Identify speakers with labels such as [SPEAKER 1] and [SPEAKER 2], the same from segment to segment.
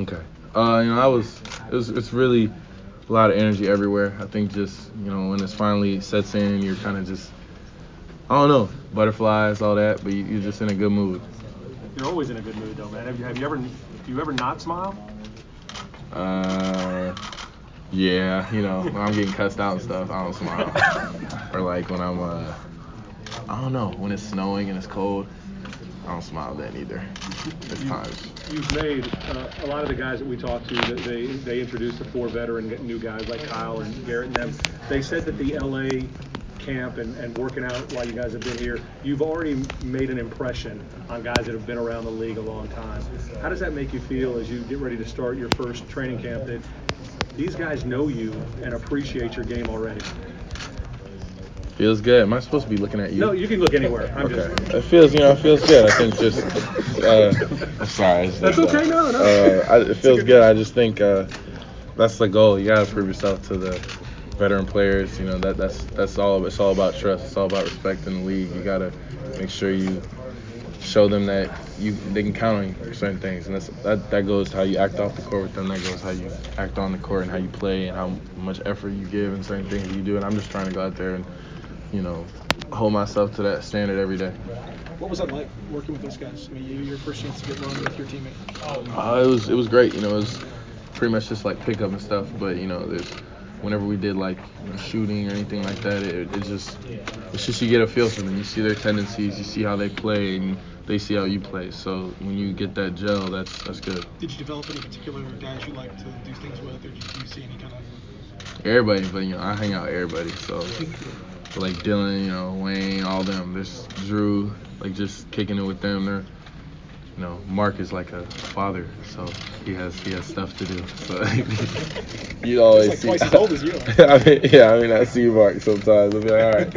[SPEAKER 1] Okay. Uh, you know, I was, it was, it's really a lot of energy everywhere. I think just, you know, when it finally sets in, you're kind of just, I don't know, butterflies, all that, but you, you're just in a good mood.
[SPEAKER 2] You're always in a good mood, though, man. Have you, have you ever, do you ever not smile?
[SPEAKER 1] Uh, yeah, you know, when I'm getting cussed out and stuff, I don't smile. or like when I'm, uh, I don't know, when it's snowing and it's cold, I don't smile then either. There's times.
[SPEAKER 2] You've made uh, a lot of the guys that we talked to. That they they introduced the four veteran new guys like Kyle and Garrett and them. They said that the LA camp and, and working out while you guys have been here, you've already made an impression on guys that have been around the league a long time. How does that make you feel as you get ready to start your first training camp that these guys know you and appreciate your game already?
[SPEAKER 1] Feels good. Am I supposed to be looking at you?
[SPEAKER 2] No, you can look anywhere. I'm
[SPEAKER 1] okay.
[SPEAKER 2] just.
[SPEAKER 1] It feels, you know, it feels good. I think just, uh, I'm sorry. It's
[SPEAKER 2] That's okay, no, no.
[SPEAKER 1] Uh, I, it feels good. I just think uh, that's the goal. You gotta prove yourself to the veteran players. You know that that's that's all. It's all about trust. It's all about respect in the league. You gotta make sure you show them that you they can count on you for certain things, and that's that that goes to how you act off the court with them. That goes how you act on the court and how you play and how much effort you give and certain things you do. And I'm just trying to go out there and you know hold myself to that standard every day.
[SPEAKER 3] What was that like working with those guys? I mean, you, your first chance to get rolling with your teammate.
[SPEAKER 1] Uh, it was it was great. You know, it was pretty much just like pickup and stuff. But you know, there's whenever we did like you know, shooting or anything like that, it, it just it's just you get a feel for them. You see their tendencies, you see how they play, and they see how you play. So when you get that gel, that's that's good.
[SPEAKER 3] Did you develop any particular guys you like to do things with, or did you see any kind of?
[SPEAKER 1] Everybody, but you know, I hang out with everybody. So like Dillon, you know, Wayne, all them. There's Drew, like just kicking it with them. They're you know, Marc is like a father, so he has he has stuff to do. So you always
[SPEAKER 3] He's like
[SPEAKER 1] see.
[SPEAKER 3] twice as old as you.
[SPEAKER 1] I mean, yeah, I mean, I see Marc sometimes. I'll be like, all right.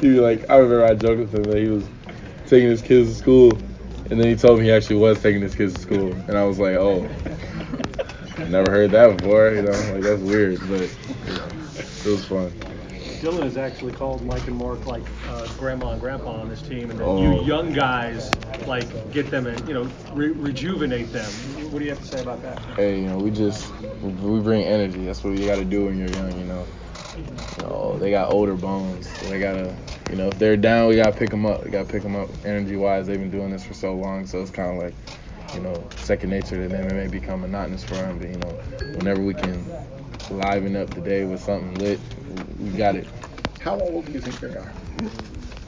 [SPEAKER 1] He'd be like, I remember I joked with him that he was taking his kids to school, and then he told me he actually was taking his kids to school, and I was like, oh, never heard that before. You know, like that's weird, but you know, it was fun.
[SPEAKER 2] Dillon has actually called Mike and Marc like uh, grandma and grandpa on this team, and then
[SPEAKER 1] Oh.
[SPEAKER 2] you young guys like get them and you know re- rejuvenate them. What do you have to say about that?
[SPEAKER 1] Hey, you know, we just we bring energy. That's what you got to do when you're young. You know, you know, they got older bones. So they gotta, you know, if they're down, we gotta pick them up. We gotta pick them up energy wise. They've been doing this for so long, so it's kind of like, you know, second nature to them. It may become monotonous for them, but you know, whenever we can liven up the day with something lit, we got it.
[SPEAKER 4] How old do you think they are?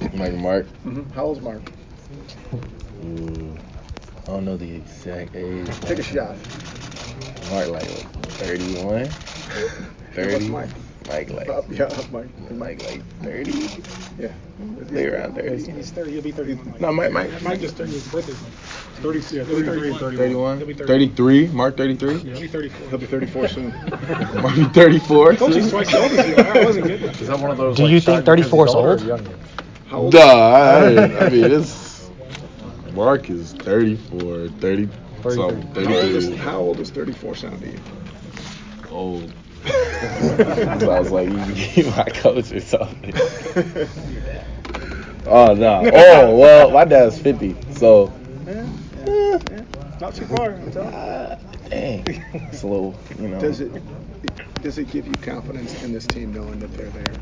[SPEAKER 1] And Marc.
[SPEAKER 4] Mm-hmm. How old's Marc?
[SPEAKER 1] Ooh, I don't know the exact age.
[SPEAKER 4] Take a shot.
[SPEAKER 1] Marc like what, 31, 30.
[SPEAKER 4] What's Mike?
[SPEAKER 1] Mike like.
[SPEAKER 4] Uh, yeah, Mike. and
[SPEAKER 1] Mike
[SPEAKER 4] Mike.
[SPEAKER 1] like 30.
[SPEAKER 4] Yeah.
[SPEAKER 1] They around
[SPEAKER 3] He's,
[SPEAKER 1] 30.
[SPEAKER 3] he's 30. He'll be 31. Mike.
[SPEAKER 1] No, Mike, Mike,
[SPEAKER 3] Mike just 30. His birthday's 30. Yeah, he'll be 31.
[SPEAKER 1] 31.
[SPEAKER 3] He'll be 30.
[SPEAKER 1] 33. Marc 33.
[SPEAKER 3] Yeah, he'll be 34.
[SPEAKER 4] He'll be 34 soon.
[SPEAKER 1] Marc be 34.
[SPEAKER 3] I told you he's twice as old as you. I wasn't kidding.
[SPEAKER 5] Is that one of those?
[SPEAKER 6] Do
[SPEAKER 5] like,
[SPEAKER 6] you think 34 is
[SPEAKER 5] he's older or
[SPEAKER 6] old?
[SPEAKER 5] younger?
[SPEAKER 4] How old?
[SPEAKER 1] Duh, I, I mean, it's. Marc is 34, 30, so
[SPEAKER 5] 33.
[SPEAKER 4] How old, is,
[SPEAKER 1] 33.
[SPEAKER 4] how old does 34 sound to you?
[SPEAKER 1] Old. so I was like, you be my coach or something. Oh, no. Oh, well, my dad's 50, so.
[SPEAKER 4] Not too far. I'm telling you.
[SPEAKER 1] uh, dang. It's a little, you know.
[SPEAKER 4] Does it does it give you confidence in this team knowing that they're there?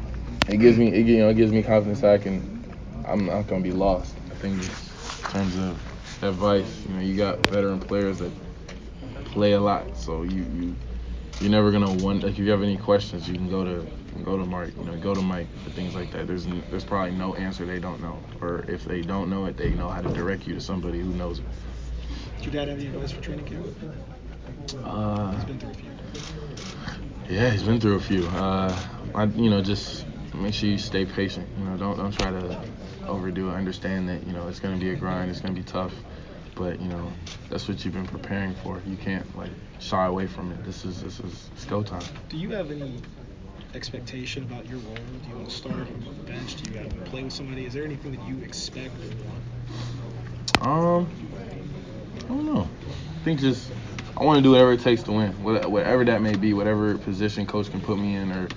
[SPEAKER 1] it gives me it, you know it gives me confidence that I can I'm not gonna be lost. I think in terms of advice, you know, you got veteran players that play a lot, so you you you're never gonna wonder if you have any questions, you can go to go to Marc, you know, go to Mike for things like that. There's there's probably no answer they don't know, or if they don't know it, they know how to direct you to somebody who knows it.
[SPEAKER 3] Did your dad have any advice for training camp?
[SPEAKER 1] Uh,
[SPEAKER 3] He's been through a few.
[SPEAKER 1] Yeah, he's been through a few. Uh, I, you know, just make sure you stay patient. You know, don't don't try to overdo it. Understand that you know it's gonna be a grind. It's gonna be tough, but you know that's what you've been preparing for. You can't like shy away from it. This is this is it's go time.
[SPEAKER 3] Do you have any expectation about your role? Do you want to start on the bench? Do you got to play with somebody? Is there anything that you expect or want?
[SPEAKER 1] Um, I don't know. I think just I want to do whatever it takes to win, whatever that may be, whatever position coach can put me in, or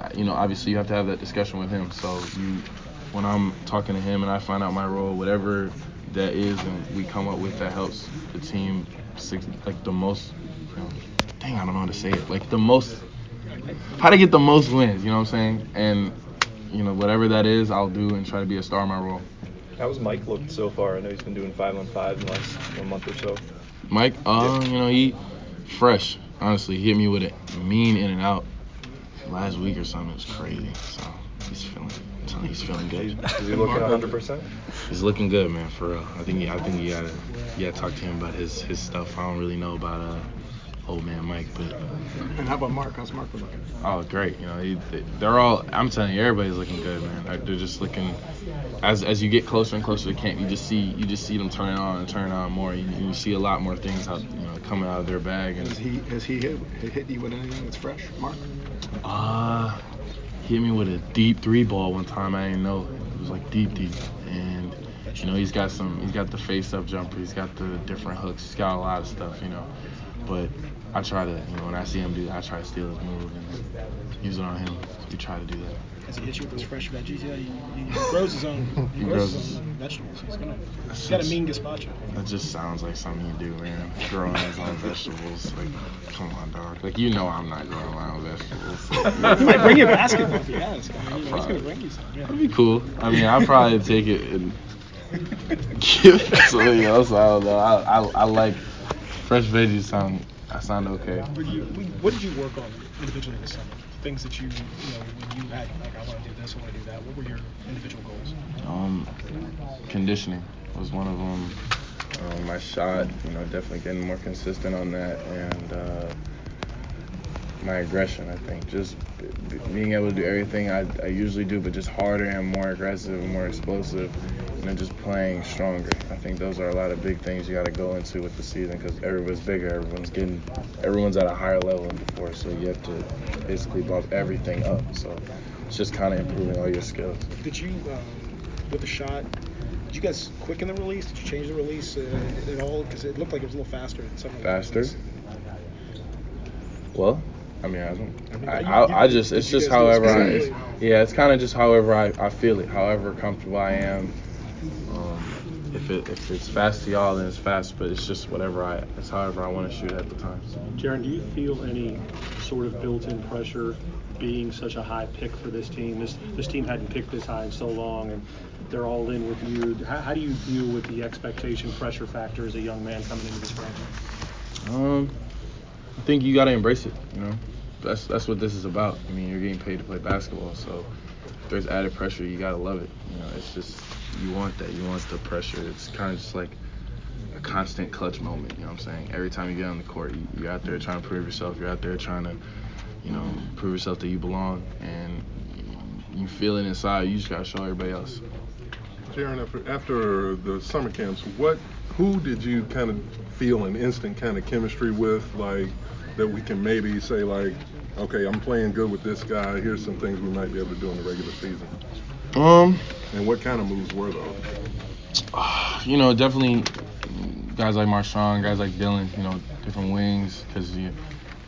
[SPEAKER 1] uh, you know, obviously you have to have that discussion with him. So you, when I'm talking to him and I find out my role, whatever that is, and we come up with that helps the team six, like the most. Dang, I don't know how to say it. Like the most. How to get the most wins. You know what I'm saying? And you know whatever that is, I'll do and try to be a star in my role.
[SPEAKER 5] How's Mike looked so far? I know he's been doing five on five in the last you know, month or so.
[SPEAKER 1] Mike, uh, you know he fresh. Honestly, hit me with a mean in and out last week or something. It was crazy. So he's feeling. I'm telling you, he's feeling good.
[SPEAKER 5] is he looking 100
[SPEAKER 1] He's looking good, man. For real. I think. I think you gotta. You gotta talk to him about his his stuff. I don't really know about uh old man Mike, but
[SPEAKER 4] And how about Marc? How's Marc looking?
[SPEAKER 1] oh great. You know he, they- they're all. I'm telling you, everybody's looking good, man. Like, they're just looking. As as you get closer and closer to camp, you just see you just see them turning on and turning on more. You, you see a lot more things out, you know, coming out of their bag and
[SPEAKER 4] Has he has he hit, hit you with anything that's fresh, Marc?
[SPEAKER 1] Uh, he hit me with a deep three ball one time. I didn't know it was like deep, deep. And you know, he's got some. He's got the face up jumper. He's got the different hooks. He's got a lot of stuff, you know. But I try to, you know, when I see him do that, I try to steal his move and use it on him. We try to do that.
[SPEAKER 3] Has he hit you with those fresh veggies? Yeah, he, he grows his own. He,
[SPEAKER 1] He
[SPEAKER 3] grows,
[SPEAKER 1] grows
[SPEAKER 3] his own vegetables. He's gonna. He's got a mean gazpacho.
[SPEAKER 1] That just sounds like something you do, man. Growing his own vegetables. Like, come on, dog. Like, you know I'm not growing my own vegetables.
[SPEAKER 3] he might bring you a basketball if he has. I mean, you know, he's gonna bring you some. Yeah.
[SPEAKER 1] That'd be cool. I mean, I'd probably take it and give it to somebody else. I don't know. I, I, I like fresh veggies sound I sound okay.
[SPEAKER 3] But you, we, what did you work on individually this summer? Things that you, you know, when you had like, I want to do this, I want to do that. What were your individual goals?
[SPEAKER 1] Um, conditioning was one of them. Um, my shot, you know, definitely getting more consistent on that, and uh, my aggression. I think just b- being able to do everything I, I usually do, but just harder and more aggressive and more explosive, and then just playing stronger. I think those are a lot of big things you got to go into with the season because everyone's bigger, everyone's getting, everyone's at a higher level than before, so you have to basically bump everything up. So it's just kind of improving all your skills.
[SPEAKER 3] Did you, um, with the shot, did you guys quicken the release? Did you change the release uh, at all? Because it looked like it was a little faster than some
[SPEAKER 1] Faster? Well, I mean, I don't.
[SPEAKER 3] I mean,
[SPEAKER 1] I, I, I just. It's just
[SPEAKER 3] guys do it
[SPEAKER 1] however I. It's, yeah, it's kind of just however I, I feel it. However comfortable I am. Um, if it if it's fast to y'all, then it's fast. But it's just whatever I. It's however I want to shoot at the time.
[SPEAKER 2] Jaren, do you feel any sort of built-in pressure being such a high pick for this team? This this team hadn't picked this high in so long, and they're all in with you. How, how do you deal with the expectation pressure factor as a young man coming into this franchise?
[SPEAKER 1] Um, I think you gotta embrace it. You know, that's that's what this is about. I mean, you're getting paid to play basketball, so there's added pressure, you gotta love it. You know, it's just you want that. You want the pressure. It's kind of just like a constant clutch moment. You know what I'm saying? Every time you get on the court, you, you're out there trying to prove yourself. You're out there trying to, you know, prove yourself that you belong, and you feel it inside. You just gotta show everybody else.
[SPEAKER 6] Jaren, after, after the summer camps, what, who did you kind of feel an instant kind of chemistry with, like that we can maybe say like, okay, I'm playing good with this guy. Here's some things we might be able to do in the regular season.
[SPEAKER 1] Um,
[SPEAKER 6] And what kind of moves were those?
[SPEAKER 1] you know, definitely guys like MarShon, guys like Dillon, you know, different wings, because you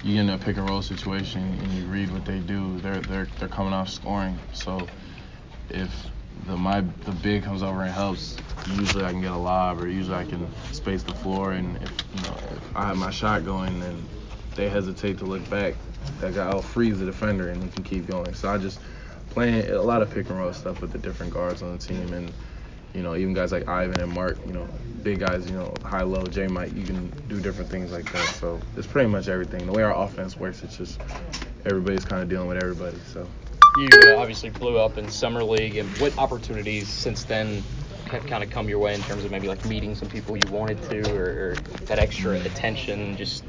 [SPEAKER 1] you get in a pick and roll situation and you read what they do. They're they're they're coming off scoring, so if the my the big comes over and helps, usually I can get a lob or usually I can space the floor, and if you know if I have my shot going and they hesitate to look back, that guy will freeze the defender and he can keep going. So I just playing a lot of pick and roll stuff with the different guards on the team and you know, even guys like Ivan and Marc, you know, big guys, you know, high low, J Mike, you can do different things like that. So it's pretty much everything. The way our offense works, it's just everybody's kind of dealing with everybody. So
[SPEAKER 7] You uh, obviously blew up in summer league, and what opportunities since then have kind of come your way in terms of maybe like meeting some people you wanted to, or, or that extra attention? Just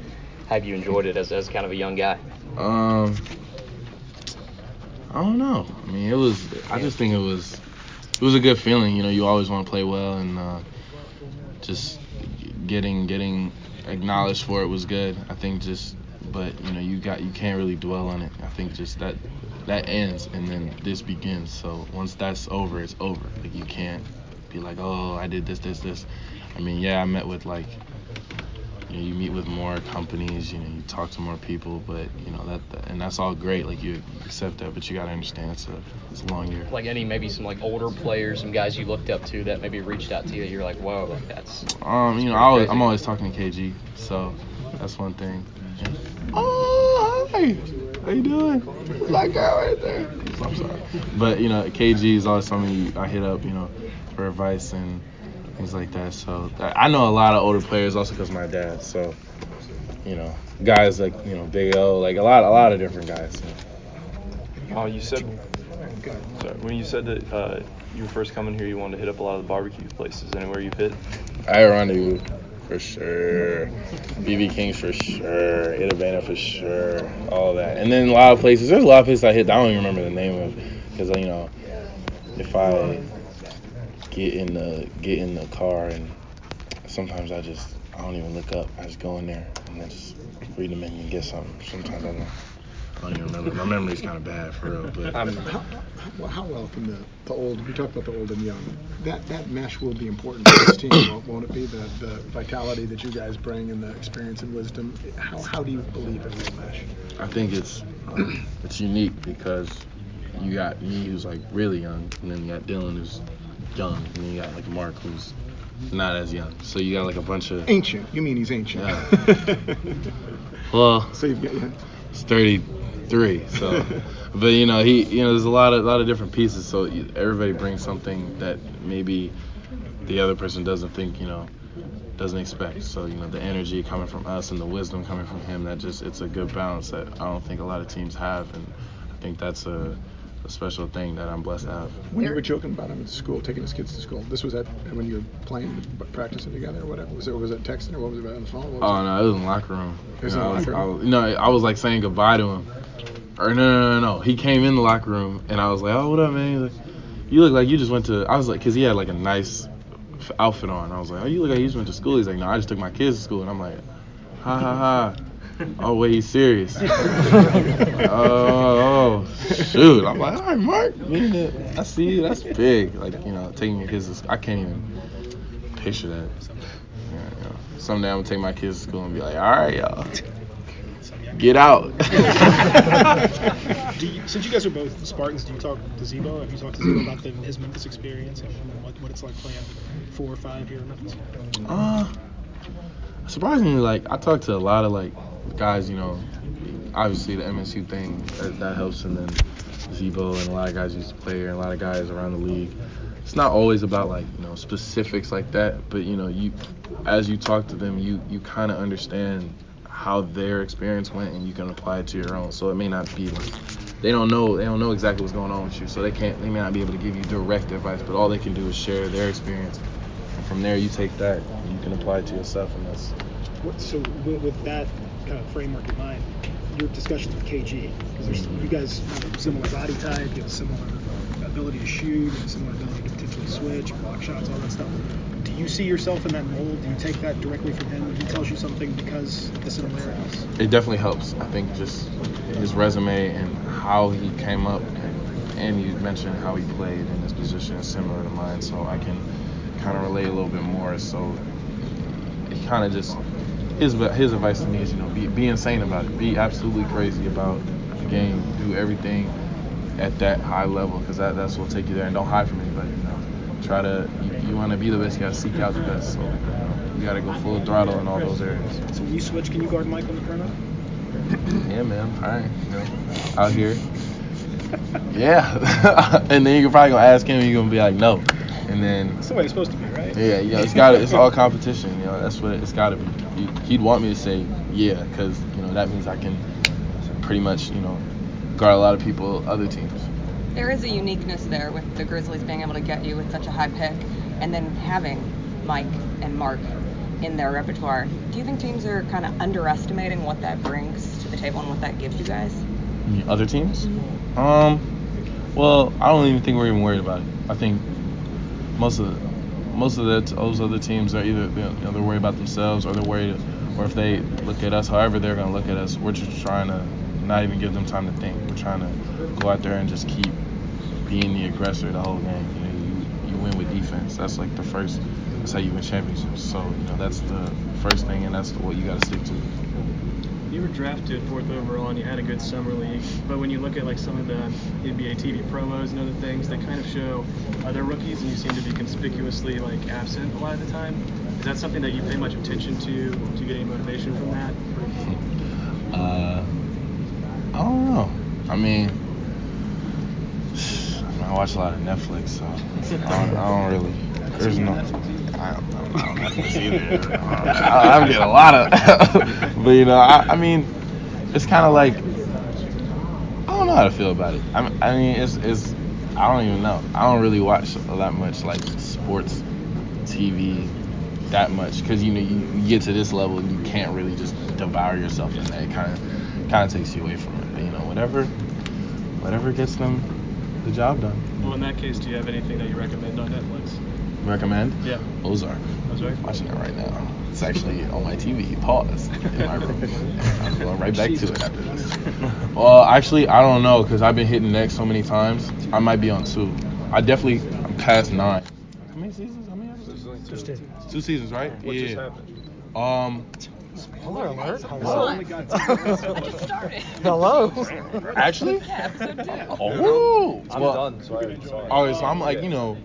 [SPEAKER 7] have you enjoyed it as, as kind of a young guy?
[SPEAKER 1] Um, I don't know. I mean, it was. I just think it was. It was a good feeling. You know, you always want to play well, and uh, just getting getting acknowledged for it was good. I think just, but you know, you got you can't really dwell on it. I think just that that ends, and then this begins. So once that's over, it's over. Like you can't be like, oh, I did this, this, this. I mean, yeah, I met with like you, know, you meet with more companies, you know, you talk to more people, but you know that, that and that's all great. Like you, you accept that, but you gotta understand it's a it's a long year.
[SPEAKER 7] Like any maybe some like older players, some guys you looked up to that maybe reached out to you that you're like, whoa, like that's.
[SPEAKER 1] Um, you know, I always, I'm always talking to KG, so that's one thing. Yeah. Oh, hi. How you doing? That guy right there. I'm sorry. But, you know, KG is always somebody you- I hit up, you know, for advice and things like that. So I I know a lot of older players also because my dad. So, you know, guys like, you know, Big O, like a lot, a lot of different guys.
[SPEAKER 5] Uh, you said, sorry, when you said that uh, you were first coming here, you wanted to hit up a lot of the barbecue places. Anywhere you've hit?
[SPEAKER 1] I rendezvous for sure. BB King's for sure. Itabana for sure. All that. And then a lot of places. There's a lot of places I hit. I don't even remember the name of because you know, if I get in the get in the car and sometimes I just I don't even look up. I just go in there and then just read the menu and get something. Sometimes I don't. I don't even remember. My memory's kind of bad for real, but.
[SPEAKER 4] How, well, how well can the, the old, we talked about the old and young, that, that mesh will be important for this team, won't- won't it be? The, the vitality that you guys bring and the experience and wisdom, how, how do you believe it will mesh?
[SPEAKER 1] I think it's um, it's unique because you got me who's like really young, and then you got Dillon who's young, and then you got like Marc who's not as young. So you got like a bunch of
[SPEAKER 4] Ancient, you mean he's ancient. Yeah.
[SPEAKER 1] well,
[SPEAKER 4] So you've got, yeah.
[SPEAKER 1] He's 33. So, but you know he you know there's a lot of lot of different pieces. So everybody brings something that maybe the other person doesn't think you know doesn't expect. So you know the energy coming from us and the wisdom coming from him. That just it's a good balance that I don't think a lot of teams have, and I think that's a, a special thing that I'm blessed to have.
[SPEAKER 4] When you were joking about him at school, taking his kids to school, this was at when you were playing, practicing together or whatever? Was it, was it texting or what was it about on the phone?
[SPEAKER 1] Oh no, it was in the locker room.
[SPEAKER 4] It was
[SPEAKER 1] You
[SPEAKER 4] in the
[SPEAKER 1] I
[SPEAKER 4] locker
[SPEAKER 1] I
[SPEAKER 4] room?
[SPEAKER 1] no, I was like saying goodbye to him. Or no, no, no, no. He came in the locker room and I was like, "Oh, what up, man?" He's like, "You look like you just went to." I was like, "Cause he had like a nice outfit on." I was like, "Oh, you look like you just went to school." He's like, "No, I just took my kids to school." And I'm like, "Ha ha ha." Oh wait, you serious. oh, oh, shoot! I'm like, all right, Marc. I see you. That's big. Like you know, taking your kids. To, sc- I can't even picture that. Yeah, you know. Someday I'm gonna take my kids to school and be like, all right, y'all, get out.
[SPEAKER 3] Do you, since you guys are both Spartans, do you talk to Z-Bo? Have you talked to Z-Bo about the, his Memphis experience and what, what it's like playing four or five here in Memphis?
[SPEAKER 1] Uh, surprisingly, like I talked to a lot of like guys, you know, obviously the MSU thing that, that helps, and then Z-Bo and a lot of guys used to play here, and a lot of guys around the league. It's not always about like you know specifics like that, but you know you, as you talk to them, you you kind of understand how their experience went, and you can apply it to your own. So it may not be like they don't know they don't know exactly what's going on with you, so they can't they may not be able to give you direct advice, but all they can do is share their experience. And from there, you take that and you can apply it to yourself, and that's
[SPEAKER 3] What, so with, with that kind of framework in mind, your discussions with KG, because you guys have a similar body type, you have a similar ability to shoot, you have a similar ability to potentially switch, block shots, all that stuff. Do you see yourself in that mold? Do you take that directly from him? He tells you something because of the similarities.
[SPEAKER 1] it definitely helps. I think just his resume and how he came up, and, and you mentioned how he played in his position is similar to mine, so I can kind of relate a little bit more. So it kind of just his his advice to me is you know be be insane about it, be absolutely crazy about the game, do everything at that high level because that that's what will take you there, and don't hide from anybody. You know, try to you, you want to be the best, you got to seek out the best. So you got to go full throttle in all those areas.
[SPEAKER 3] So when you switch, can you guard Mike on the perimeter?
[SPEAKER 1] Yeah, man. All right. You know, out here. Yeah. and then you're probably gonna ask him, and you're gonna be like, no. And then,
[SPEAKER 3] That's the way it's supposed to be, right?
[SPEAKER 1] yeah, you know, it's got It's all competition. You know, that's what it's got to be. He, he'd want me to say yeah, because you know that means I can pretty much you know guard a lot of people, other teams.
[SPEAKER 8] There is a uniqueness there with the Grizzlies being able to get you with such a high pick and then having Mike and Marc in their repertoire. Do you think teams are kind of underestimating what that brings to the table and what that gives you guys?
[SPEAKER 1] Other teams? Um, well, I don't even think we're even worried about it. I think most of the, most of the, those other teams are either you know, they're worried about themselves or they're worried, or if they look at us, however they're gonna look at us, we're just trying to not even give them time to think. We're trying to go out there and just keep being the aggressor the whole game. You know, you, you win with defense. That's like the first that's how you win championships. So you know that's the first thing, and that's what you got to stick to.
[SPEAKER 9] You were drafted fourth overall and you had a good summer league, but when you look at like some of the NBA TV promos and other things, they kind of show other rookies and you seem to be conspicuously like absent a lot of the time. Is that something that you pay much attention to? Do you get any motivation from that?
[SPEAKER 1] Uh, I don't know. I mean, I watch a lot of Netflix, so I don't, I don't really. There's no. I don't, I don't know Netflix either. I, I get a lot of, but you know, I, I mean, it's kind of like I don't know how to feel about it. I mean, I mean, it's it's I don't even know. I don't really watch that much like sports TV that much because you know you, you get to this level you can't really just devour yourself in that. It kind of kind of takes you away from it. But you know, whatever whatever gets them the job done.
[SPEAKER 9] Well, in that case, do you have anything that you recommend on Netflix?
[SPEAKER 1] Recommend?
[SPEAKER 9] Yeah.
[SPEAKER 1] Ozark.
[SPEAKER 9] Ozark?
[SPEAKER 1] Watching it right now. It's actually on my TV. Pause in my room. I'm going right back to it after this. Well, actually, I don't know because I've been hitting next so many times. I might be on two. I definitely I'm past nine. How many seasons? How many episodes?
[SPEAKER 3] Just did.
[SPEAKER 1] Two seasons, right?
[SPEAKER 5] What
[SPEAKER 1] yeah.
[SPEAKER 5] just happened?
[SPEAKER 1] Um,
[SPEAKER 3] Spoiler alert.
[SPEAKER 8] Hello.
[SPEAKER 3] Hello.
[SPEAKER 8] Just started.
[SPEAKER 3] Hello.
[SPEAKER 1] actually.
[SPEAKER 8] Yeah, episode two.
[SPEAKER 1] Oh.
[SPEAKER 5] I'm
[SPEAKER 1] well,
[SPEAKER 5] done, so I already saw it.
[SPEAKER 1] All right, so I'm like, you know,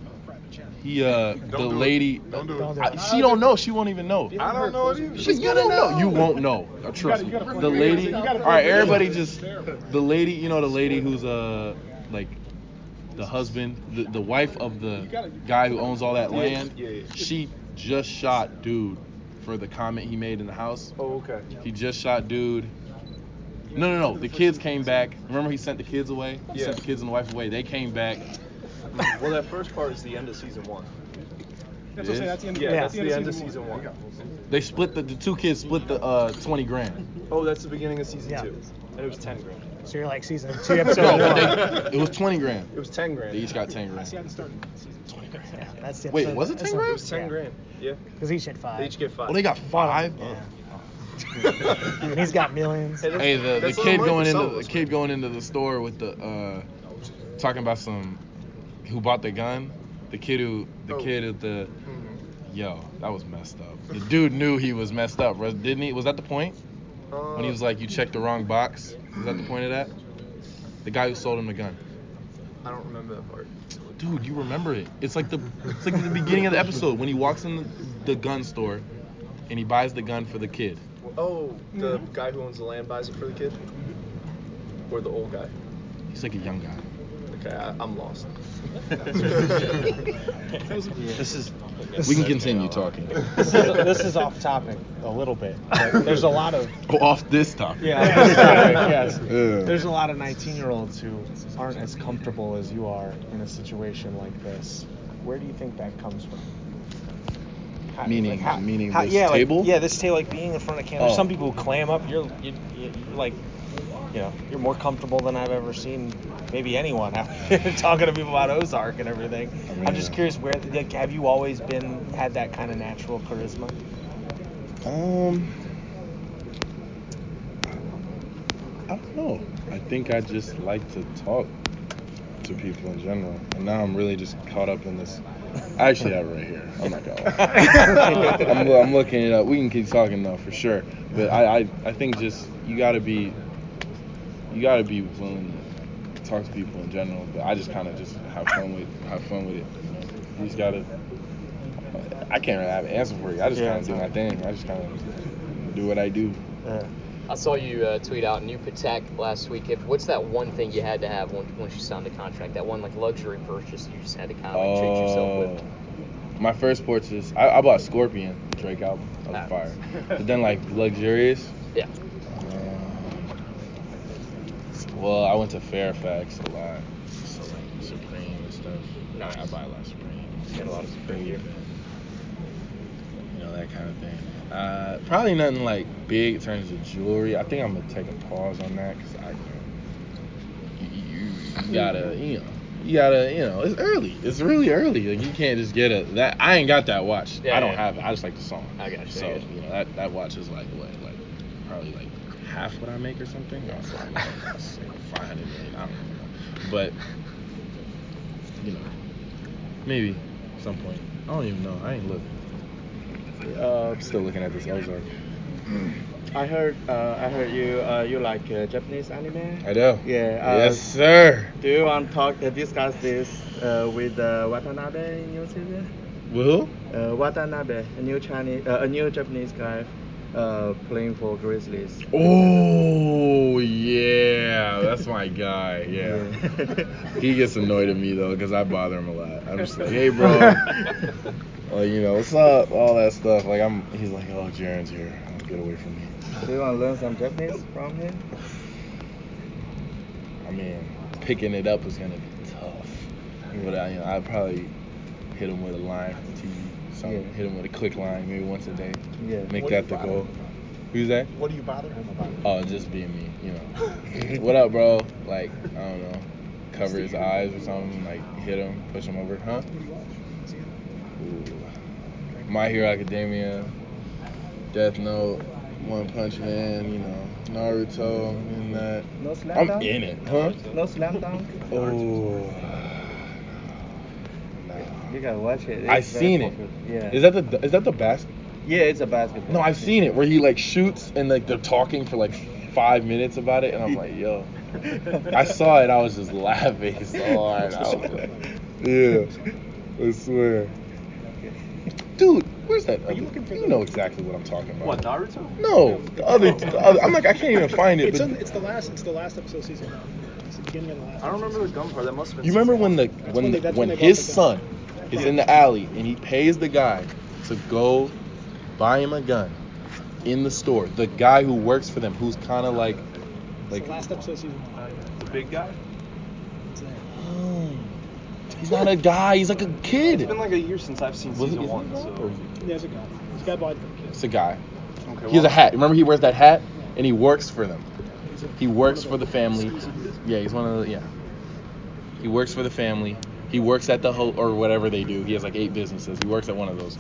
[SPEAKER 1] he uh, the
[SPEAKER 6] Don't do
[SPEAKER 1] lady.
[SPEAKER 6] Don't do
[SPEAKER 3] Don't
[SPEAKER 1] I, she don't know. She won't even know.
[SPEAKER 6] I don't know it either.
[SPEAKER 1] She's gonna know. You won't know. Trust me. The lady. All right, everybody just. The lady. You know the lady who's uh like the husband, the, the wife of the guy who owns all that land. She just shot dude for the comment he made in the house.
[SPEAKER 5] Oh, okay.
[SPEAKER 1] He just shot dude. No, no, no. The kids came back. Remember he sent the kids away? He
[SPEAKER 5] Yeah.
[SPEAKER 1] sent the kids and the wife away. They came back.
[SPEAKER 5] Well, that first part is the end of season one.
[SPEAKER 3] That's what I say. That's the end. Of,
[SPEAKER 5] Yeah, that's
[SPEAKER 3] the
[SPEAKER 5] the end of season one.
[SPEAKER 1] They split the, the two kids split the uh 20 grand.
[SPEAKER 5] Oh, that's the beginning of season
[SPEAKER 3] Yeah.
[SPEAKER 5] two. And it was 10 grand.
[SPEAKER 3] So you're like season two, episode
[SPEAKER 1] No,
[SPEAKER 3] one.
[SPEAKER 1] they, it was 20 grand.
[SPEAKER 5] It was 10 grand.
[SPEAKER 1] They each got 10 grand.
[SPEAKER 3] See, I haven't started season 20 Yeah, that's the
[SPEAKER 1] Wait,
[SPEAKER 3] episode-
[SPEAKER 1] was it
[SPEAKER 3] that's
[SPEAKER 1] 10
[SPEAKER 3] not-
[SPEAKER 5] It was 10
[SPEAKER 3] yeah.
[SPEAKER 5] grand. Yeah.
[SPEAKER 3] Because each had five.
[SPEAKER 5] They each get five.
[SPEAKER 1] Oh, they got five.
[SPEAKER 3] And he's got millions.
[SPEAKER 5] Hey,
[SPEAKER 1] the, the
[SPEAKER 5] that's a
[SPEAKER 1] kid
[SPEAKER 5] little
[SPEAKER 1] going
[SPEAKER 5] for some
[SPEAKER 1] into
[SPEAKER 5] of
[SPEAKER 1] the
[SPEAKER 5] us,
[SPEAKER 1] kid going into the store with the uh talking about some who bought the gun. The kid who the
[SPEAKER 5] Oh.
[SPEAKER 1] kid at the
[SPEAKER 5] Mhm.
[SPEAKER 1] yo that was messed up. The dude knew he was messed up, didn't he? Was that the point when he
[SPEAKER 5] Uh,
[SPEAKER 1] was like, "You checked the wrong box"? Was that the point of that? The guy who sold him the gun.
[SPEAKER 5] I don't remember that part.
[SPEAKER 1] Dude, you remember it? It's like the it's like the beginning of the episode when he walks in the, the gun store and he buys the gun for the kid.
[SPEAKER 5] Oh, the guy who owns the land buys it for the kid? Or the old guy?
[SPEAKER 1] He's like a young guy.
[SPEAKER 5] Okay, I, I'm lost.
[SPEAKER 10] This is
[SPEAKER 1] We can continue talking.
[SPEAKER 10] this is, this is off topic a little bit. But there's a lot of
[SPEAKER 1] Go off this topic.
[SPEAKER 10] yeah, off topic, yes.
[SPEAKER 1] Yeah.
[SPEAKER 10] There's a lot of 19 year olds who aren't as comfortable as you are in a situation like this. Where do you think that comes from? How-
[SPEAKER 1] Meaning-
[SPEAKER 10] like, how-
[SPEAKER 1] meaning
[SPEAKER 10] how-
[SPEAKER 1] this
[SPEAKER 10] yeah, like-
[SPEAKER 1] table?
[SPEAKER 10] yeah, this table, like being in front of camera.
[SPEAKER 1] Oh.
[SPEAKER 10] Some people clam up. You're, you, you, you're like, you know, you're more comfortable than I've ever seen maybe anyone talking to people about Ozark and everything. I'm just curious where, like, have you always been had that kind of natural charisma?
[SPEAKER 1] Um, I don't know. I think I just like to talk to people in general, and now I'm really just caught up in this. I actually have it right here. I'm not gonna. I'm, I'm looking it up. We can keep talking though for sure, but I, I, I think just you gotta be, you gotta be willing to talk to people in general. But I just kind of just have fun with have fun with it. You, know? you just gotta. I can't really have an answer for you. I just
[SPEAKER 10] Yeah,
[SPEAKER 1] kind of do my thing. I just kind of do what I do.
[SPEAKER 10] Yeah.
[SPEAKER 7] I saw you uh, tweet out new Patek last week. If, what's that one thing you had to have once, once you signed the contract? That one like luxury purchase you just had to kind of like treat yourself with.
[SPEAKER 1] Oh, my first purchase, I, I bought Scorpion, Drake album. That was fire. But then like luxurious.
[SPEAKER 7] Yeah.
[SPEAKER 1] uh, well, I went to Fairfax a lot, so like Supreme and stuff.
[SPEAKER 7] Nice.
[SPEAKER 1] I buy a lot of Supreme.
[SPEAKER 7] Get a lot of Supreme gear.
[SPEAKER 1] You know that kind of thing. Uh, probably nothing like big in terms of jewelry. I think I'm gonna take a pause on that because I, you, you, gotta, you know, you gotta, you know, it's early. It's really early. Like you can't just get a that. I ain't got that watch.
[SPEAKER 7] Yeah,
[SPEAKER 1] I don't
[SPEAKER 7] yeah.
[SPEAKER 1] have it. I just like the song.
[SPEAKER 7] I got you,
[SPEAKER 1] So
[SPEAKER 7] you.
[SPEAKER 1] you know that that watch is like what, like probably like half what I make or something. No, it's like, five hundred million. I don't know. But you know, maybe some point. I don't even know. I ain't looked.
[SPEAKER 11] Uh, I'm
[SPEAKER 1] Still looking at this Ozark.
[SPEAKER 11] I heard uh, I heard you uh, you like uh, Japanese anime.
[SPEAKER 1] I do.
[SPEAKER 11] Yeah. Uh,
[SPEAKER 1] yes, sir.
[SPEAKER 11] Do you want to talk uh, discuss this uh, with uh, Watanabe in New Zealand?
[SPEAKER 1] Who?
[SPEAKER 11] Uh, Watanabe, a new Chinese, uh, a new Japanese guy, uh, playing for Grizzlies.
[SPEAKER 1] Oh yeah, that's my guy. Yeah. he gets annoyed at me though because I bother him a lot. I'm just like, hey bro, like you know what's up, all that stuff. Like I'm, he's like, oh Jaren's here. Oh, get away from me.
[SPEAKER 11] Do you want to learn some Japanese from him?
[SPEAKER 1] I mean, picking it up is gonna be tough. But I, you know, I'd probably hit him with a line from TV. Something.
[SPEAKER 11] Yeah.
[SPEAKER 1] Hit him with a quick line maybe once a day.
[SPEAKER 11] Yeah.
[SPEAKER 1] Make
[SPEAKER 4] What
[SPEAKER 1] that the goal. Who's that?
[SPEAKER 4] What do you bother him about?
[SPEAKER 1] Oh, just being me, you know. what up, bro? Like, I don't know. Cover his eyes or something, like hit him, push him over, huh? Ooh. My Hero Academia, Death Note, One Punch Man, you know, Naruto, in that.
[SPEAKER 11] No slam
[SPEAKER 1] I'm
[SPEAKER 11] dunk?
[SPEAKER 1] in it, huh?
[SPEAKER 11] No slam dunk?
[SPEAKER 1] Oh.
[SPEAKER 11] You gotta watch it.
[SPEAKER 1] I
[SPEAKER 11] It's
[SPEAKER 1] seen it.
[SPEAKER 11] Yeah.
[SPEAKER 1] Is that the is that the best?
[SPEAKER 11] Yeah, it's a basketball.
[SPEAKER 1] No, I've seen it where he like shoots and like they're talking for like five minutes about it, and I'm like, yo. I saw it, I was just laughing so hard. I was like, yeah, I swear. Dude, where's that? Are you looking for? You know exactly what I'm talking about.
[SPEAKER 5] What Naruto?
[SPEAKER 1] No, the other, the other. I'm like, I can't even find it.
[SPEAKER 3] It's,
[SPEAKER 1] But
[SPEAKER 3] on, it's the last. It's the last episode season. It's the beginning of the last.
[SPEAKER 5] I don't remember the gun part. That must have been.
[SPEAKER 1] you remember when the when
[SPEAKER 3] when they-
[SPEAKER 1] when
[SPEAKER 3] when
[SPEAKER 1] his
[SPEAKER 3] bought the
[SPEAKER 1] son is in the alley and he pays the guy to go buy him a gun in the store. The guy who works for them, who's kind of like, like
[SPEAKER 3] the last episode of season one.
[SPEAKER 5] the big guy?
[SPEAKER 3] It's there.
[SPEAKER 1] Oh, he's not a guy. He's like a kid.
[SPEAKER 5] It's been like a year since I've seen
[SPEAKER 1] Was it-
[SPEAKER 5] season
[SPEAKER 1] is it
[SPEAKER 5] one.
[SPEAKER 1] a guy or
[SPEAKER 5] So.
[SPEAKER 1] is it-
[SPEAKER 3] There's a guy. There's guy by the
[SPEAKER 1] It's a guy.
[SPEAKER 5] Okay,
[SPEAKER 1] He has a hat. Remember, he wears that hat, and he works for them. He works for the family. Yeah, he's one of the yeah. He works for the family. He works at the ho- or whatever they do. He has like eight businesses. He works at one of those.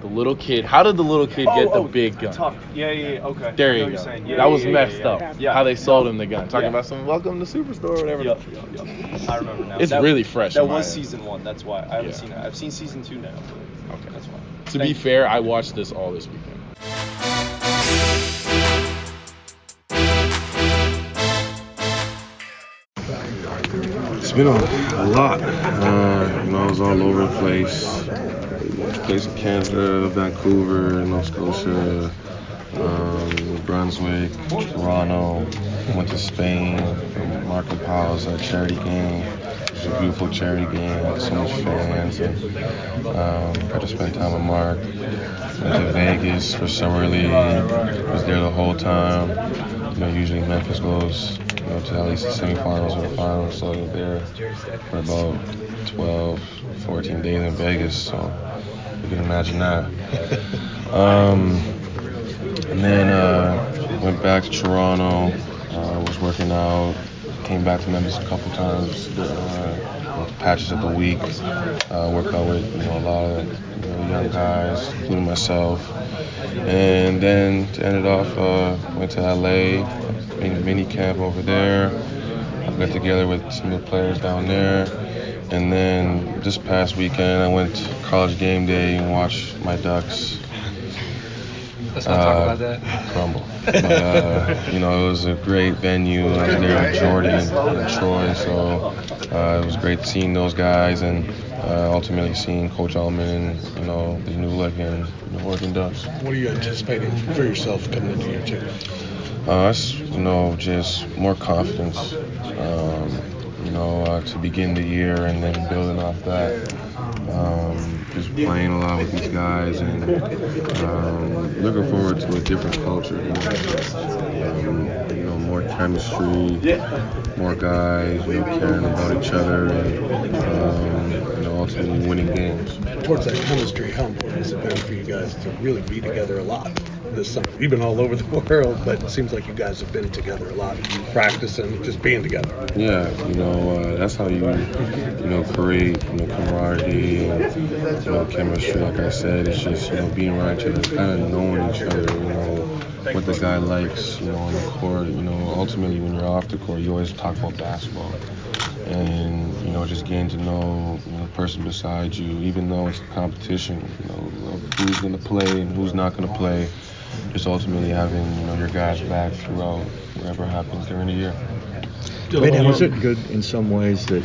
[SPEAKER 1] The little kid. How did the little kid
[SPEAKER 5] Oh,
[SPEAKER 1] get the
[SPEAKER 5] oh,
[SPEAKER 1] big gun?
[SPEAKER 5] Tough. Yeah, yeah, yeah. Okay.
[SPEAKER 1] There you go.
[SPEAKER 5] Yeah,
[SPEAKER 1] that
[SPEAKER 5] yeah,
[SPEAKER 1] was
[SPEAKER 5] yeah,
[SPEAKER 1] messed up.
[SPEAKER 5] yeah.
[SPEAKER 1] How they sold him the gun. Talking about some welcome to Superstore or whatever.
[SPEAKER 5] Yup, yup, yup. I remember now.
[SPEAKER 1] It's
[SPEAKER 5] That-
[SPEAKER 1] really fresh
[SPEAKER 5] That was
[SPEAKER 1] head.
[SPEAKER 5] season one. That's why I haven't seen it. I've seen season two now.
[SPEAKER 1] Okay.
[SPEAKER 5] That's why.
[SPEAKER 1] To be
[SPEAKER 5] Thank-
[SPEAKER 1] fair, I watched this all this weekend.
[SPEAKER 12] It's been a, lot. Uh, you know, I was all over the place. Place in Canada, Vancouver, Nova Scotia, um, New Brunswick, Toronto. Went to Spain. Marco Paul's a charity game. It was a beautiful charity game. So much fans. And, um, got to spend time with Marc. Went to Vegas for summer league. Was there the whole time. You know, usually Memphis goes you know, to at least the semifinals or the finals. So I was there for about 12, 14 days in Vegas. So you can imagine that. Um, and then uh, went back to Toronto. Uh, was working out. Came back to Memphis a couple times. Uh, patches of the week. Uh, worked out with you know a lot of you know, young guys, including myself. And then to end it off, uh, went to LA, made a mini camp over there. I got together with some of the players down there. And then this past weekend, I went to college game day and watched my Ducks
[SPEAKER 7] Let's not talk
[SPEAKER 12] uh,
[SPEAKER 7] about that.
[SPEAKER 12] crumble. But, uh, you know, it was a great venue. I was there with Jordan and Troy, so uh, it was great seeing those guys and uh, ultimately seeing Coach Altman and you know the new look and the Oregon Ducks.
[SPEAKER 4] What are you anticipating for yourself coming into your team?
[SPEAKER 12] Uh, you know, just more confidence. Um, you know, uh, to begin the year and then building off that. Um, just playing a lot with these guys and um, looking forward to a different culture. You know, um, you know more chemistry, more guys, you know, caring about each other, and um, you know, ultimately winning games.
[SPEAKER 4] Towards that chemistry, how important has it been for you guys to really be together a lot this summer? You've been all over the world, but it seems like you guys have been together a lot, practicing, just being together.
[SPEAKER 12] Yeah, you know, uh, that's how you, you know, create, you know, camaraderie and, you know, chemistry. Like I said, it's just, you know, being around each other, kind of knowing each other, you know, what the guy likes, you know, on the court. You know, ultimately when you're off the court, you always talk about basketball. and you know just getting to know you know, the person beside you, even though it's a competition, you know who's to play and who's not to play. Just ultimately having you know your guys back throughout whatever happens during the year.
[SPEAKER 13] And was it good in some ways that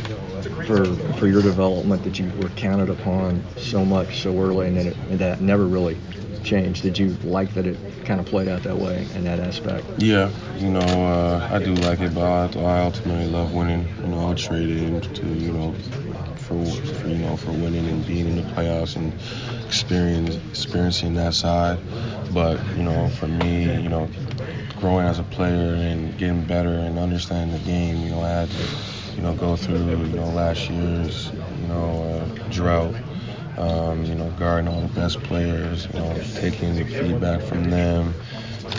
[SPEAKER 13] for for your development that you were counted upon so much so early and that it, and that never really changed? Did you like that it kind of played out that way in that aspect?
[SPEAKER 12] Yeah, you know, uh, I do like it, but I, I ultimately love winning. You know, I'll trade it into, you know, for, you know for winning and being in the playoffs and experience experiencing that side. But you know, for me, you know, growing as a player and getting better and understanding the game, you know, I had to, you know, go through, you know, last year's, you know, uh, drought um, you know, guarding all the best players, you know, taking the feedback from them,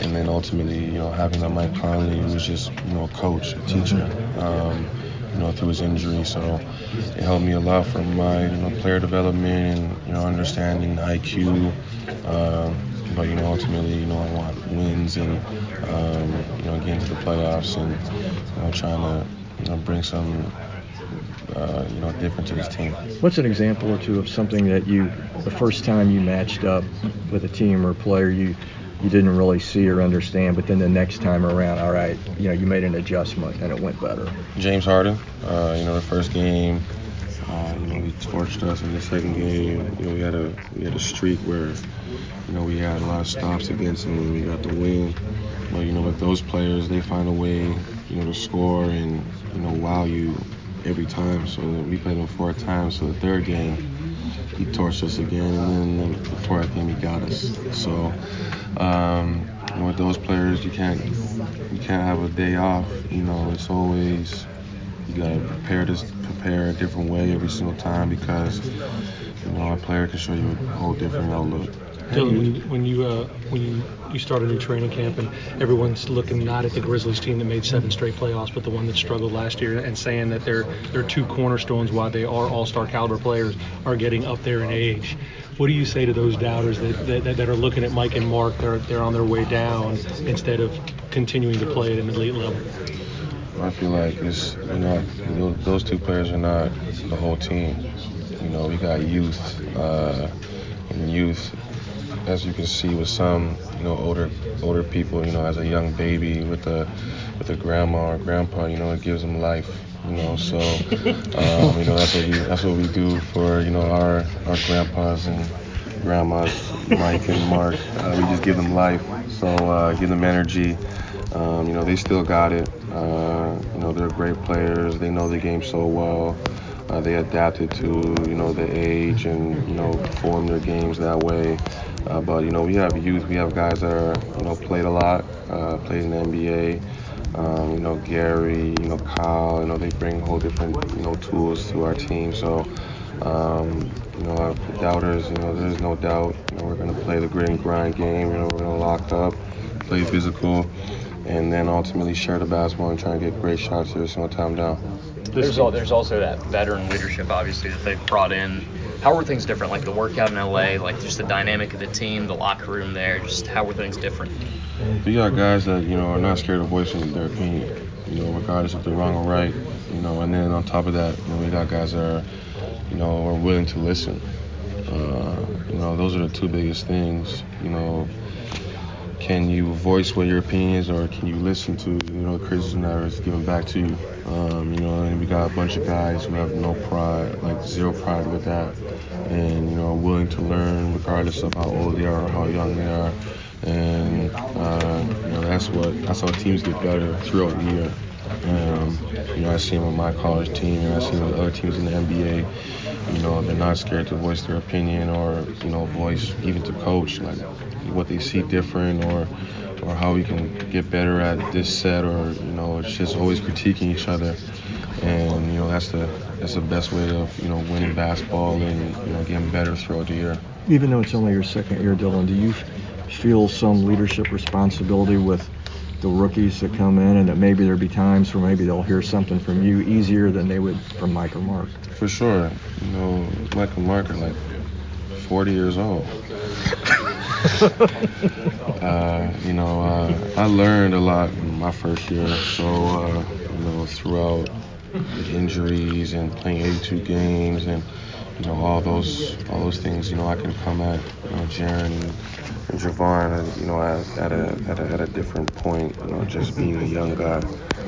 [SPEAKER 12] and then ultimately, you know, having a Mike Conley who was just, you know, a coach, a teacher, um, you know, through his injury. So it helped me a lot from my, you know, player development and, you know, understanding IQ. Um, but, you know, ultimately, you know, I want wins and, um, you know, getting to the playoffs and, you know, trying to, you know, bring some uh, you know, different to this team.
[SPEAKER 13] What's an example or two of something that you, the first time you matched up with a team or a player, you you didn't really see or understand, but then the next time around, all right, you know, you made an adjustment and it went better.
[SPEAKER 12] James Harden, uh, you know, the first game, uh, you know, he torched us in the second game. You know, we had a we had a streak where, you know, we had a lot of stops against him and we got the win. But you know, with those players, they find a way, you know, to score and you know wow you every time. So we played them four times. So the third game, he torched us again, and then the fourth game he got us. So um, with those players, you can't you can't have a day off. You know, it's always you gotta prepare this prepare a different way every single time because you know a player can show you a whole different outlook.
[SPEAKER 2] Dillon, when you when you, uh, when you, you start a new training camp and everyone's looking not at the Grizzlies team that made seven straight playoffs, but the one that struggled last year, and saying that their their two cornerstones, why they are All-Star caliber players, are getting up there in age. What do you say to those doubters that, that, that are looking at Mike and Marc? They're they're on their way down instead of continuing to play at an elite level.
[SPEAKER 12] I feel like it's you know those two players are not the whole team. You know, we got youth, uh, and youth as you can see with some, you know, older older people, you know, as a young baby with a with a grandma or grandpa, you know, it gives them life. You know, so um, you know that's what we that's what we do for you know our our grandpas and grandmas, Mike and Marc. Uh, we just give them life, so uh, give them energy. Um, you know, they still got it. Uh, you know, they're great players. They know the game so well. Uh, they adapted to you know the age and you know form their games that way. Uh, but you know, we have youth, we have guys that are you know played a lot, uh, played in the NBA. Um, you know, Gary, you know, Kyle, you know, they bring whole different you know tools to our team. So, um, you know, the doubters, you know, there's no doubt. You know, we're gonna play the grit and grind game. You know, we're gonna lock up, play physical, and then ultimately share the basketball and try and get great shots every single time down.
[SPEAKER 7] There's, al- there's also that veteran leadership, obviously, that they've brought in. How are things different? Like the workout in LA, like just the dynamic of the team, the locker room there, just how are things different?
[SPEAKER 12] We got guys that you know are not scared of voicing their opinion. You know, regardless if they're wrong or right. You know, and then on top of that, you know, we got guys that are, you know, are willing to listen. Uh, you know, those are the two biggest things. You know, can you voice what your opinion is, or can you listen to you know criticism that is given back to you? Um, you know, and we got a bunch of guys who have no pride, like zero pride with that, and you know, are willing to learn regardless of how old they are or how young they are. And uh, you know, that's what that's how teams get better throughout the year. Um, you know, I see them with my college team, and I see them with other teams in the NBA. You know, they're not scared to voice their opinion or you know, voice even to coach like what they see different or or how we can get better at this set or you know, it's just always critiquing each other. And you know, that's the that's the best way of you know winning basketball and you know getting better throughout the year.
[SPEAKER 13] Even though it's only your second year, Dillon, do you feel some leadership responsibility with the rookies that come in, and that maybe there'll be times where maybe they'll hear something from you easier than they would from Mike or Marc?
[SPEAKER 12] For sure. You know, Mike and Marc are like 40 years old. uh, you know, uh, I learned a lot in my first year. So, uh, you know, throughout injuries and playing 82 games and you know all those all those things. You know, I can come at you know Jaren and, and Jevon, you know, at, at a at a at a different point. You know, just being a young guy,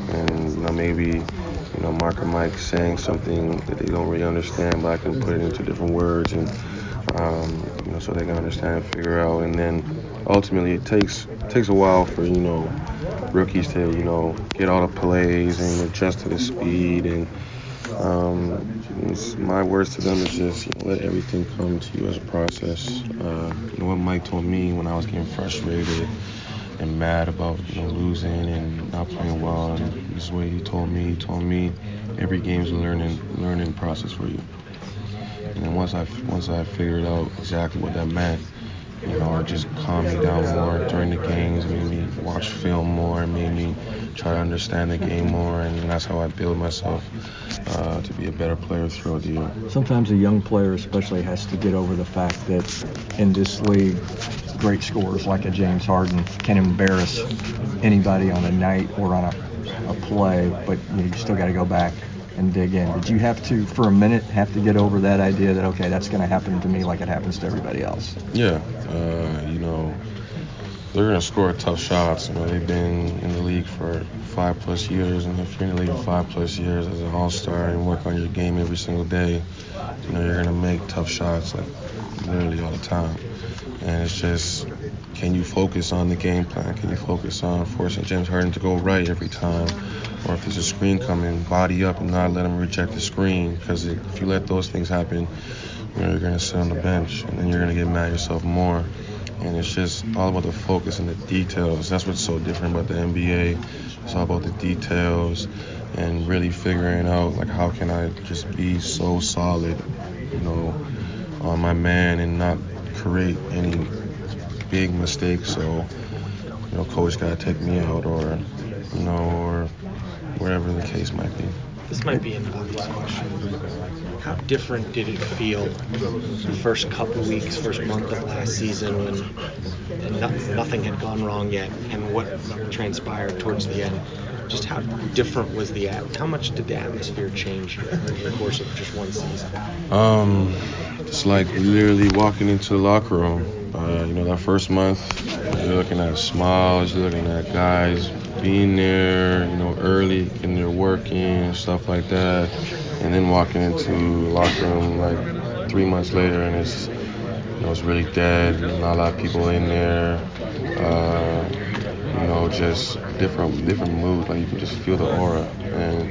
[SPEAKER 12] and you know maybe you know Marc and Mike saying something that they don't really understand, but I can put it into different words and um, you know so they can understand and figure out. And then ultimately it takes takes a while for you know rookies to you know get all the plays and adjust to the speed and um, my words to them is just you know, let everything come to you as a process. Uh, you know what Mike told me when I was getting frustrated and mad about you know losing and not playing well. And this is what he told me. He told me every game's a learning learning process for you. And then once I once I figured out exactly what that meant, you know, it just calmed me down more during the games, made me watch film more, made me try to understand the game more, and that's how I build myself uh, to be a better player throughout the year.
[SPEAKER 13] Sometimes a young player, especially, has to get over the fact that in this league, great scorers like a James Harden can embarrass anybody on a night or on a, a play, but you, know, you still got to go back and dig in. Did you have to, for a minute, have to get over that idea that okay, that's going to happen to me like it happens to everybody else?
[SPEAKER 12] Yeah, uh, you know, they're gonna score tough shots. You know, they've been in the league for five plus years, and if you're in the league for five plus years as an all-star and work on your game every single day, you know, you're gonna make tough shots like literally all the time. And it's just, can you focus on the game plan? Can you focus on forcing James Harden to go right every time? Or if there's a screen coming, body up and not let him reject the screen. Because if you let those things happen, you know, you're gonna sit on the bench, and then you're gonna get mad at yourself more. And it's just all about the focus and the details. That's what's so different about the NBA. It's all about the details and really figuring out like how can I just be so solid, you know, on my man and not create any big mistake. So, you know, coach gotta take me out or, you know, or whatever the case might be.
[SPEAKER 10] This might be an obvious question. How different did it feel the first couple weeks, first month of last season when no, nothing had gone wrong yet, and what transpired towards the end? Just how different was the at? How much did the atmosphere change in the course of just one season?
[SPEAKER 12] Um, it's like literally walking into the locker room. Uh, you know, that first month, you're looking at smiles, you're looking at guys being there, you know, early and they're working, and stuff like that. And then walking into locker room like three months later and it's, you know, it's really dead. Not a lot of people in there. Uh, you know, just different different moods. Like you can just feel the aura, and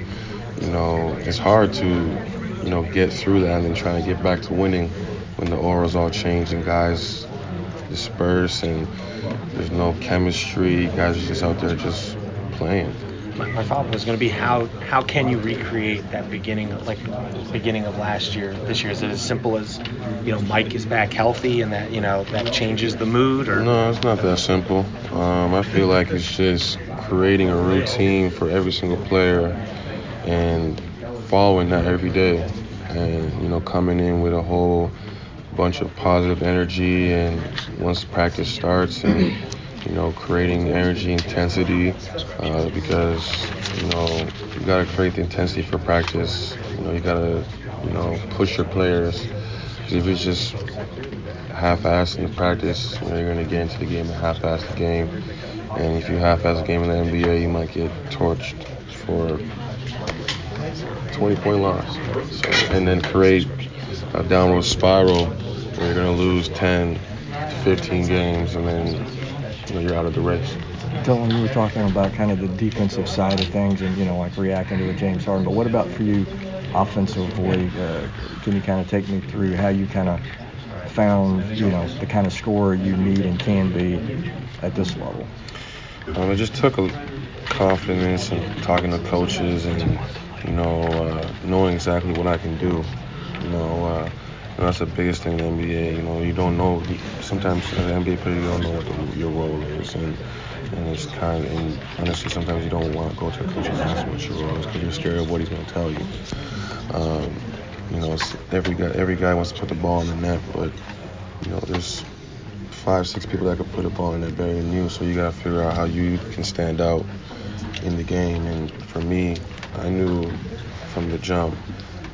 [SPEAKER 12] you know, it's hard to, you know, get through that and then try to get back to winning when the aura's all changed and guys disperse and there's no chemistry. Guys are just out there just playing.
[SPEAKER 10] My, my follow-up was going to be how how can you recreate that beginning of, like beginning of last year this year? Is it as simple as you know Mike is back healthy and that you know that changes the mood or
[SPEAKER 12] No, it's not that simple. Um, I feel like it's just creating a routine for every single player and following that every day. And, you know, coming in with a whole bunch of positive energy and once practice starts and, you know, creating energy, intensity, uh, because, you know, you got to create the intensity for practice. You know, you got to, you know, push your players. if it's just half-assed in the practice, you know, you're going to get into the game and half-ass the game. And if you half-ass the game in the NBA, you might get torched for 20-point loss. So, and then create a downward spiral where you're going to lose 10 to 15 games, and then you know, you're out of the race.
[SPEAKER 13] Dillon, you were talking about kind of the defensive side of things and, you know, like reacting to a James Harden. But what about for you offensively? Uh, can you kind of take me through how you kind of found, you know, the kind of scorer you need and can be at this level?
[SPEAKER 12] Um, it just took a confidence and talking to coaches and you know uh, knowing exactly what I can do. You know, uh, that's the biggest thing in the NBA. You know, you don't know. Sometimes as an NBA player, you don't know what the, your role is, and and it's kind of and honestly, sometimes you don't want to go to a coach and ask what your role is because you're scared of what he's going to tell you. Um, you know, every guy every guy wants to put the ball in the net, but you know, there's five, six people that could put a ball in there better than you. So you gotta figure out how you can stand out in the game. And for me, I knew from the jump.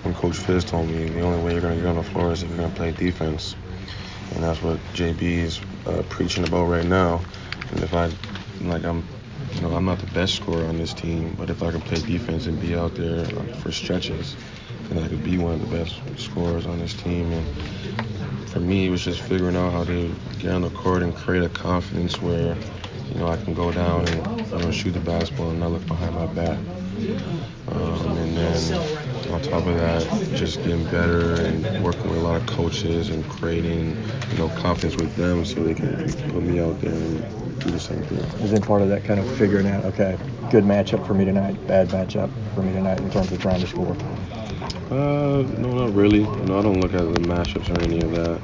[SPEAKER 12] And Coach Fizz told me the only way you're going to get on the floor is if you're going to play defense. And that's what JB is uh, preaching about right now. And if I, like, I'm, you know, I'm not the best scorer on this team, but if I can play defense and be out there uh, for stretches, then I could be one of the best scorers on this team. And for me, it was just figuring out how to get on the court and create a confidence where, you know, I can go down and you know shoot the basketball and not look behind my back. Um, and then on top of that, just getting better and working with a lot of coaches and creating, you know, confidence with them so they can put me out there and do the same thing.
[SPEAKER 13] Is then part of that kind of figuring out, okay, good matchup for me tonight, bad matchup for me tonight in terms of trying to score?
[SPEAKER 12] Uh, no, not really. You know, I don't look at the matchups or any of that.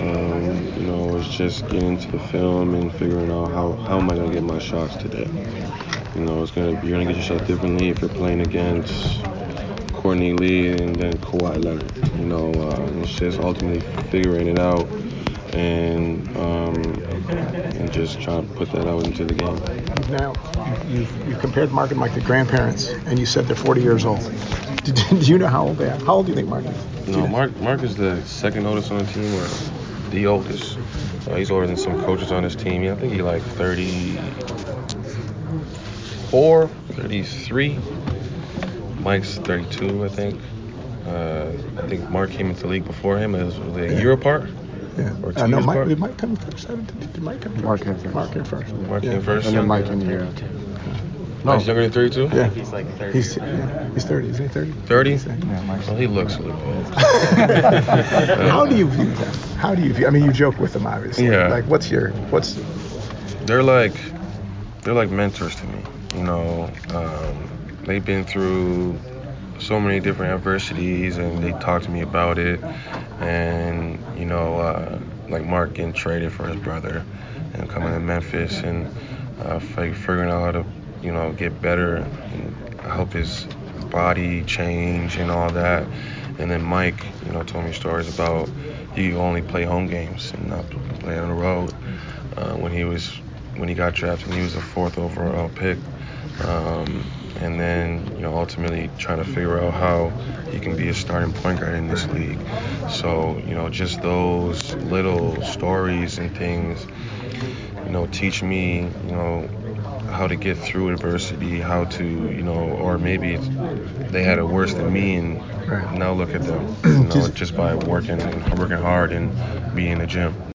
[SPEAKER 12] Um, you know, it's just getting into the film and figuring out how, how am I gonna get my shots today. You know, it's gonna you're gonna get your shots differently if you're playing against Courtney Lee and then Kawhi Leonard. You know, uh, it's just ultimately figuring it out and um, and just trying to put that out into the game.
[SPEAKER 4] Now, you you compared Marc and Mike to grandparents, and you said they're 40 years old. Did, do you know how old they are? How old do you think Marc is?
[SPEAKER 12] No, Marc Marc is the second oldest on the team, or the oldest. Uh, he's older than some coaches on his team. Yeah, I think he's like 34, 33. Mike's 32, I think. Uh, I think Marc came into the league before him. It was a year apart.
[SPEAKER 4] Yeah.
[SPEAKER 12] Or two
[SPEAKER 4] Uh, no,
[SPEAKER 12] years
[SPEAKER 4] Mike,
[SPEAKER 12] apart.
[SPEAKER 4] did Mike come first? Didn't- Mike come first?
[SPEAKER 13] Marc came first.
[SPEAKER 4] Marc came first.
[SPEAKER 12] Marc
[SPEAKER 4] Yeah.
[SPEAKER 12] first.
[SPEAKER 13] And then Mike in the year.
[SPEAKER 12] No, he's younger than 32.
[SPEAKER 4] Yeah.
[SPEAKER 7] He's like 30.
[SPEAKER 4] He's, yeah, he's 30. Isn't he 30?
[SPEAKER 12] 30?
[SPEAKER 13] Yeah, Mike's.
[SPEAKER 12] Well, he looks a little bit.
[SPEAKER 4] How do you view them? How do you view? I mean, you joke with them, obviously.
[SPEAKER 12] Yeah.
[SPEAKER 4] Like, what's your what's?
[SPEAKER 12] they're like they're like mentors to me. You know, um, they've been through so many different adversities, and they talked to me about it. And you know, uh, like Marc getting traded for his brother, and coming to Memphis, and uh, figuring out how to, you know, get better and help his body change and all that. And then Mike, you know, told me stories about he only play home games and not play on the road. Uh, when he was when he got drafted, and he was a fourth overall pick. Um, and then, you know, ultimately trying to figure out how he can be a starting point guard in this league. So, you know, just those little stories and things, you know, teach me, you know, how to get through adversity, how to, you know, or maybe they had it worse than me, and now look at them, you know, just by working and working hard and being in the gym.